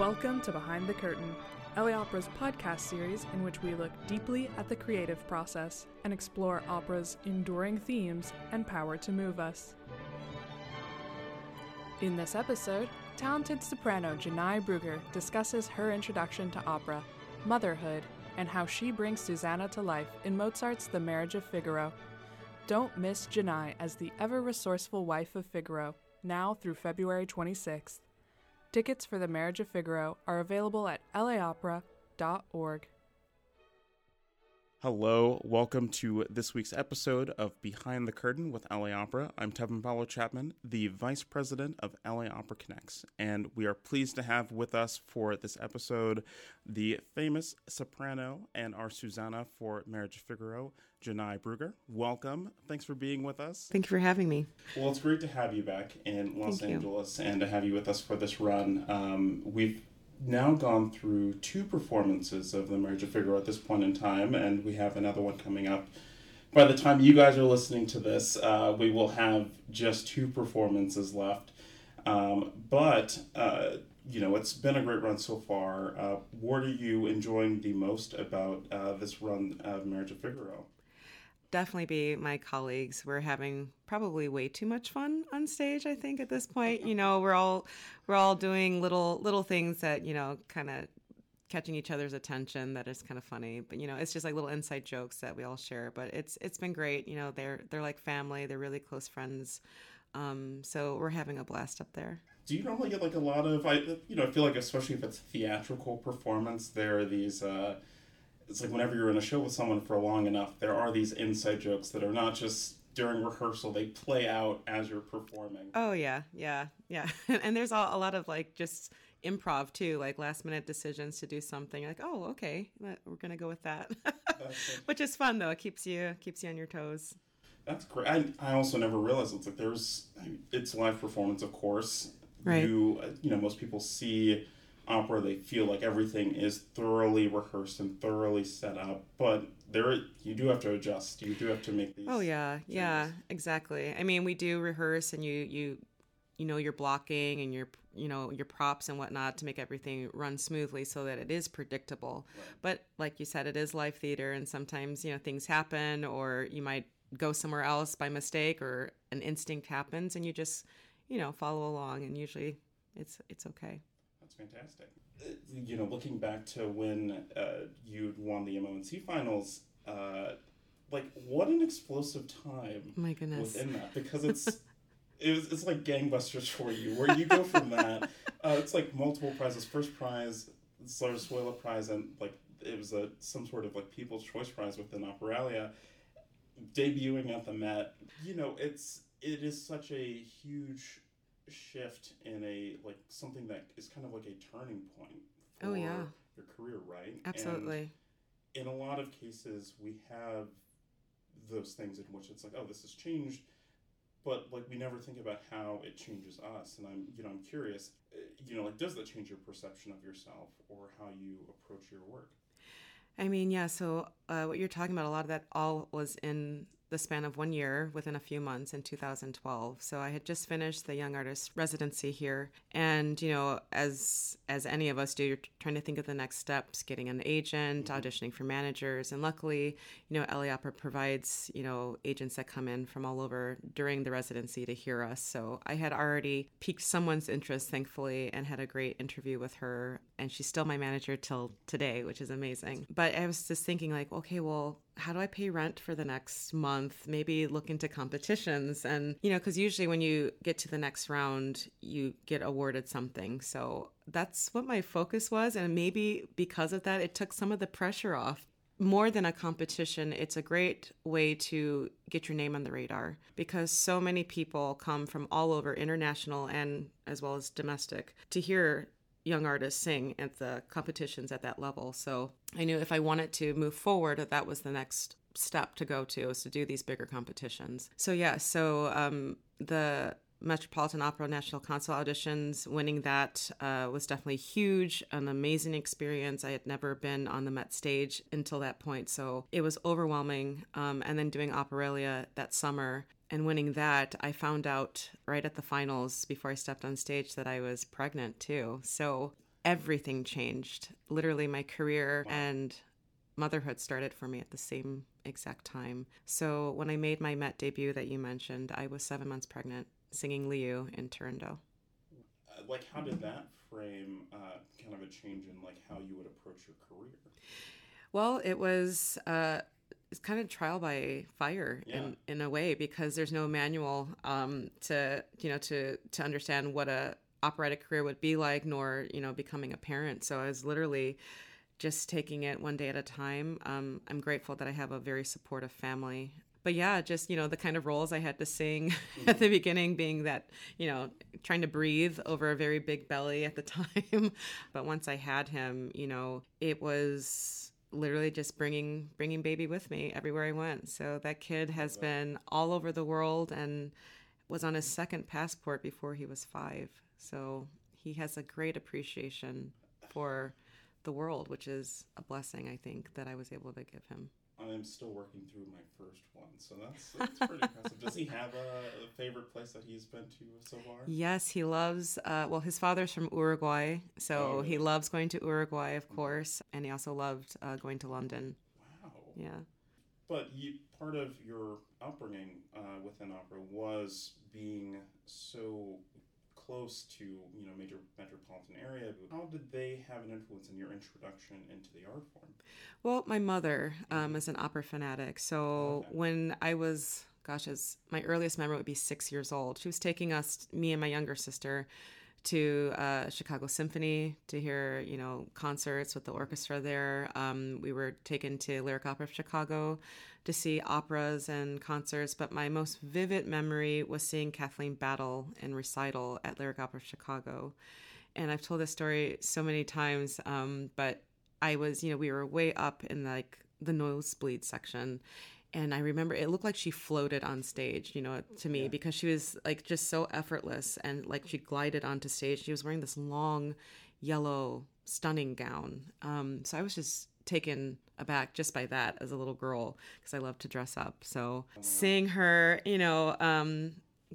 Welcome to Behind the Curtain, LA Opera's podcast series in which we look deeply at the creative process and explore opera's enduring themes and power to move us. In this episode, talented soprano Janai Brugger discusses her introduction to opera, motherhood, and how she brings Susanna to life in Mozart's The Marriage of Figaro. Don't miss Janai as the ever resourceful wife of Figaro, now through February 26th. Tickets for The Marriage of Figaro are available at laopera.org. Hello, welcome to this week's episode of Behind the Curtain with LA Opera. I'm Tevin Paulo Chapman, the Vice President of LA Opera Connects, and we are pleased to have with us for this episode the famous soprano and our Susanna for Marriage of Figaro, Janai Brugger. Welcome. Thanks for being with us. Thank you for having me. Well, it's great to have you back in Los Thank you. Angeles and to have you with us for this run. Um, we've now gone through two performances of The Marriage of Figaro at this point in time, and we have another one coming up. By the time you guys are listening to this, uh, we will have just two performances left. Um, but, uh, you know, it's been a great run so far. Uh, what are you enjoying the most about uh, this run of Marriage of Figaro? Definitely be my colleagues. We're having probably way too much fun on stage. I think at this point, you know, we're all we're all doing little little things that you know, kind of catching each other's attention. That is kind of funny, but you know, it's just like little inside jokes that we all share. But it's it's been great. You know, they're they're like family. They're really close friends. Um, so we're having a blast up there. Do you normally get like a lot of I you know I feel like especially if it's theatrical performance there are these uh it's like whenever you're in a show with someone for long enough there are these inside jokes that are not just during rehearsal they play out as you're performing. Oh yeah, yeah, yeah. and there's a, a lot of like just improv too, like last minute decisions to do something. Like, oh, okay, we're gonna go with that, which is fun though. It keeps you keeps you on your toes. that's great. I, I also never realized it's like there's it's live performance of course. Right. You uh, you know most people see opera they feel like everything is thoroughly rehearsed and thoroughly set up but there you do have to adjust you do have to make these Oh yeah, yeah, exactly. I mean, we do rehearse, and you you you know your blocking and your you know your props and whatnot to make everything run smoothly so that it is predictable. But like you said, it is live theater, and sometimes you know things happen, or you might go somewhere else by mistake, or an instinct happens, and you just you know follow along, and usually it's it's okay. That's fantastic. Uh, You know, looking back to when uh, you'd won the MONC finals, uh, like what an explosive time My goodness. within that because it's it was, it's like gangbusters for you where you go from that uh, it's like multiple prizes first prize Zarzuela prize and like it was a some sort of like people's choice prize within Operalia debuting at the Met you know it's it is such a huge shift in a like something that is kind of like a turning point for Oh, yeah. your career right And Absolutely. in a lot of cases we have those things in which it's like oh this has changed but like we never think about how it changes us and i'm you know i'm curious uh, you know like does that change your perception of yourself or how you approach your work I mean, yeah. So uh, what you're talking about, a lot of that all was in the span of one year, within a few months in 2012. So I had just finished the young artist residency here, and you know, as as any of us do, you're trying to think of the next steps, getting an agent, mm-hmm. auditioning for managers, and luckily, you know, LA Opera provides you know agents that come in from all over during the residency to hear us. So I had already piqued someone's interest, thankfully, and had a great interview with her, and she's still my manager till today, which is amazing. But I was just thinking, like, okay, well, how do I pay rent for the next month? Maybe look into competitions. And, you know, because usually when you get to the next round, you get awarded something. So that's what my focus was. And maybe because of that, it took some of the pressure off. More than a competition, it's a great way to get your name on the radar because so many people come from all over, international and as well as domestic, to hear young artists sing at the competitions at that level. So I knew if I wanted to move forward, that was the next step to go to is to do these bigger competitions. So yeah, so um, the Metropolitan Opera National Council auditions, winning that uh, was definitely huge, an amazing experience. I had never been on the Met stage until that point, so it was overwhelming. Um, and then doing Operalia that summer and winning that, I found out right at the finals before I stepped on stage that I was pregnant too. So everything changed. Literally, my career and motherhood started for me at the same exact time. So when I made my Met debut that you mentioned, I was seven months pregnant, singing Liu in Turandot. Uh, like, how did that frame uh, kind of a change in like how you would approach your career? Well, it was. Uh, it's kind of trial by fire Yeah. in, in a way because there's no manual um, to you know to to understand what a operatic career would be like nor you know becoming a parent so i was literally just taking it one day at a time um, i'm grateful that i have a very supportive family but yeah just you know the kind of roles i had to sing at the beginning being that you know trying to breathe over a very big belly at the time but once i had him you know it was literally just bringing bringing baby with me everywhere I went. So that kid has been all over the world and was on his second passport before he was 5. So he has a great appreciation for the world, which is a blessing I think that I was able to give him. I'm still working through my first one, so that's, that's pretty impressive. Does he have a, a favorite place that he's been to so far? Yes, he loves. Uh, well, his father's from Uruguay, so Oh, he loves going to Uruguay, of course, and he also loved uh, going to London. Wow. Yeah. But you, part of your upbringing uh, within opera was being so close to you know major metropolitan area. How did they have an influence in your introduction into the art form? Well, my mother um, is an opera fanatic. So Okay. when I was, gosh, as my earliest memory would be six years old, she was taking us, me and my younger sister, to uh, Chicago Symphony to hear, you know, concerts with the orchestra there. Um, we were taken to Lyric Opera of Chicago to see operas and concerts. But my most vivid memory was seeing Kathleen Battle in recital at Lyric Opera of Chicago. And I've told this story so many times, um, but I was, you know, we were way up in like the nosebleed section. And I remember it looked like she floated on stage, you know, to me because she was like just so effortless and like she glided onto stage. She was wearing this long, yellow, stunning gown. Um, so I was just taken aback just by that as a little girl because I love to dress up. So seeing her, you know, um,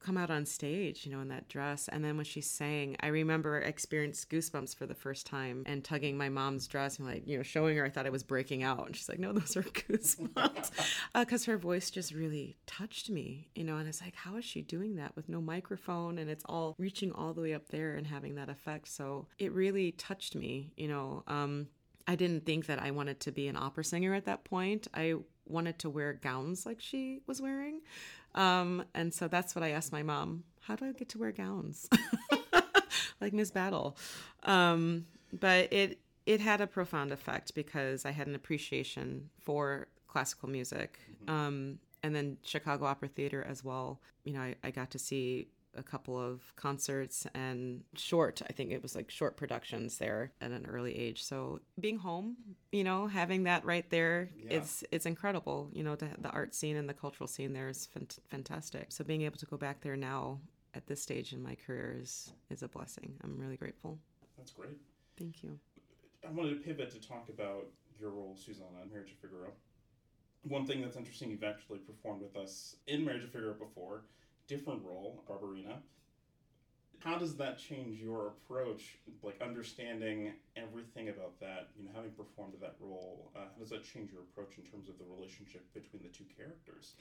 come out on stage, you know, in that dress. And then when she sang, I remember I experienced goosebumps for the first time and tugging my mom's dress and like, you know, showing her, I thought I was breaking out. And she's like, no, those are goosebumps. Because her voice just really touched me, you know, and it's like, how is she doing that with no microphone? And it's all reaching all the way up there and having that effect. So it really touched me, you know. Um, I didn't think that I wanted to be an opera singer at that point. I wanted to wear gowns like she was wearing. Um, and so that's what I asked my mom how do I get to wear gowns? like Miss Battle. Um, but it, it had a profound effect because I had an appreciation for classical music. Um, and then Chicago Opera Theater as well. You know, I, I got to see a couple of concerts and short i think it was like short productions there at an early age. So being home you know having that right there Yeah. it's it's incredible. You know to, the art scene and the cultural scene there is fant- fantastic. So being able to go back there now at this stage in my career is is a blessing. I'm really grateful. That's great. thank you. I wanted to pivot to talk about your role, Susanna, in Marriage of Figaro. One thing that's interesting, you've actually performed with us in Marriage of Figaro before, different role, Barbarina. How does that change your approach, like understanding everything about that, you know, having performed that role? Uh, how does that change your approach in terms of the relationship between the two characters?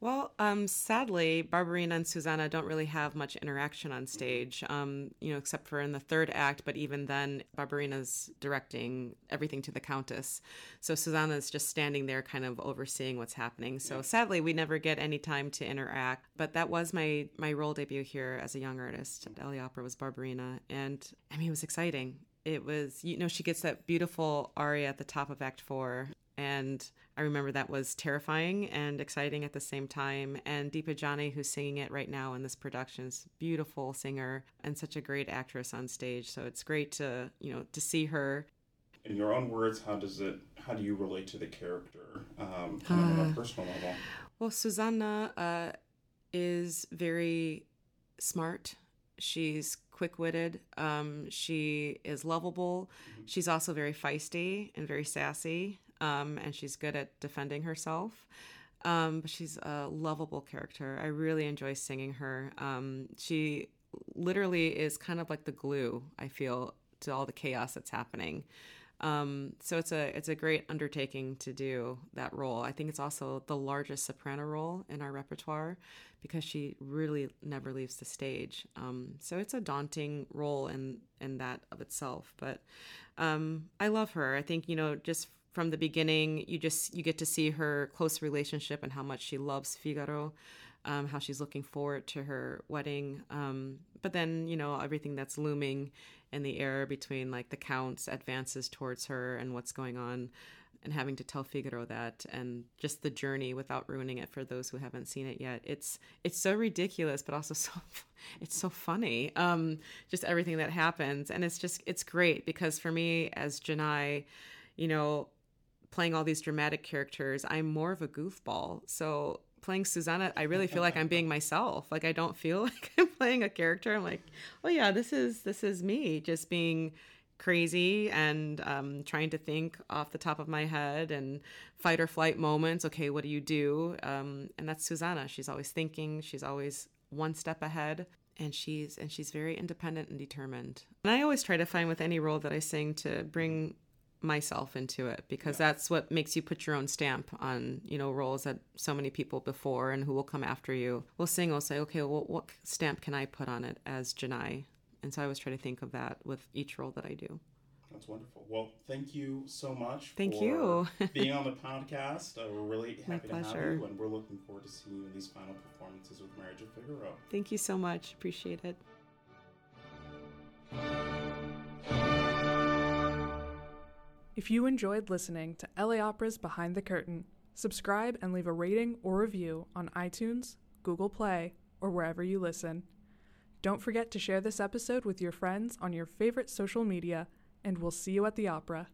Well, um, sadly, Barbarina and Susanna don't really have much interaction on stage, um, you know, except for in the third act. But even then, Barbarina's directing everything to the Countess. So Susanna's just standing there, kind of overseeing what's happening. So sadly, we never get any time to interact. But that was my my role debut here as a young artist. LA Opera was Barbarina, and I mean, it was exciting. It was, you know, she gets that beautiful aria at the top of Act Four. And I remember that was terrifying and exciting at the same time. And Deepa Johnny, who's singing it right now in this production, is a beautiful singer and such a great actress on stage. So it's great to, you know, to see her. In your own words, how does it? How do you relate to the character, um, of on a personal level? Well, Susanna uh, is very smart. She's quick witted. Um, she is lovable. She's also very feisty and very sassy. Um, and she's good at defending herself. Um, but she's a lovable character. I really enjoy singing her. Um, she literally is kind of like the glue, I feel, to all the chaos that's happening. Um, so it's a it's a great undertaking to do that role. I think it's also the largest soprano role in our repertoire because she really never leaves the stage. Um, so it's a daunting role in in that of itself. But um, I love her. I think you know just from the beginning, you just you get to see her close relationship and how much she loves Figaro. Um, how she's looking forward to her wedding. Um, but then, you know, everything that's looming in the air between like the count's advances towards her and what's going on and having to tell Figaro that and just the journey without ruining it for those who haven't seen it yet. It's it's so ridiculous but also so it's so funny. Um just everything that happens and it's just it's great because for me as Janai, you know, playing all these dramatic characters, I'm more of a goofball. So playing Susanna, I really feel like I'm being myself. Like I don't feel like I'm playing a character. I'm like, oh yeah, this is this is me, just being crazy and um, trying to think off the top of my head and fight or flight moments. Okay, what do you do? Um, and that's Susanna. She's always thinking. She's always one step ahead. And she's and she's very independent and determined. And I always try to find with any role that I sing to bring myself into it because yeah. that's what makes you put your own stamp on you know roles that so many people before and who will come after you will sing will say okay well what stamp can i put on it as janai? And so i always try to think of that with each role that i do. That's wonderful. Well thank you so much thank you. being on the podcast. Uh, we're really happy to have you and we're looking forward to seeing you in these final performances with marriage of figaro. Thank you so much. Appreciate it If you enjoyed listening to LA Opera's Behind the Curtain, subscribe and leave a rating or review on iTunes, Google Play, or wherever you listen. Don't forget to share this episode with your friends on your favorite social media, and we'll see you at the opera.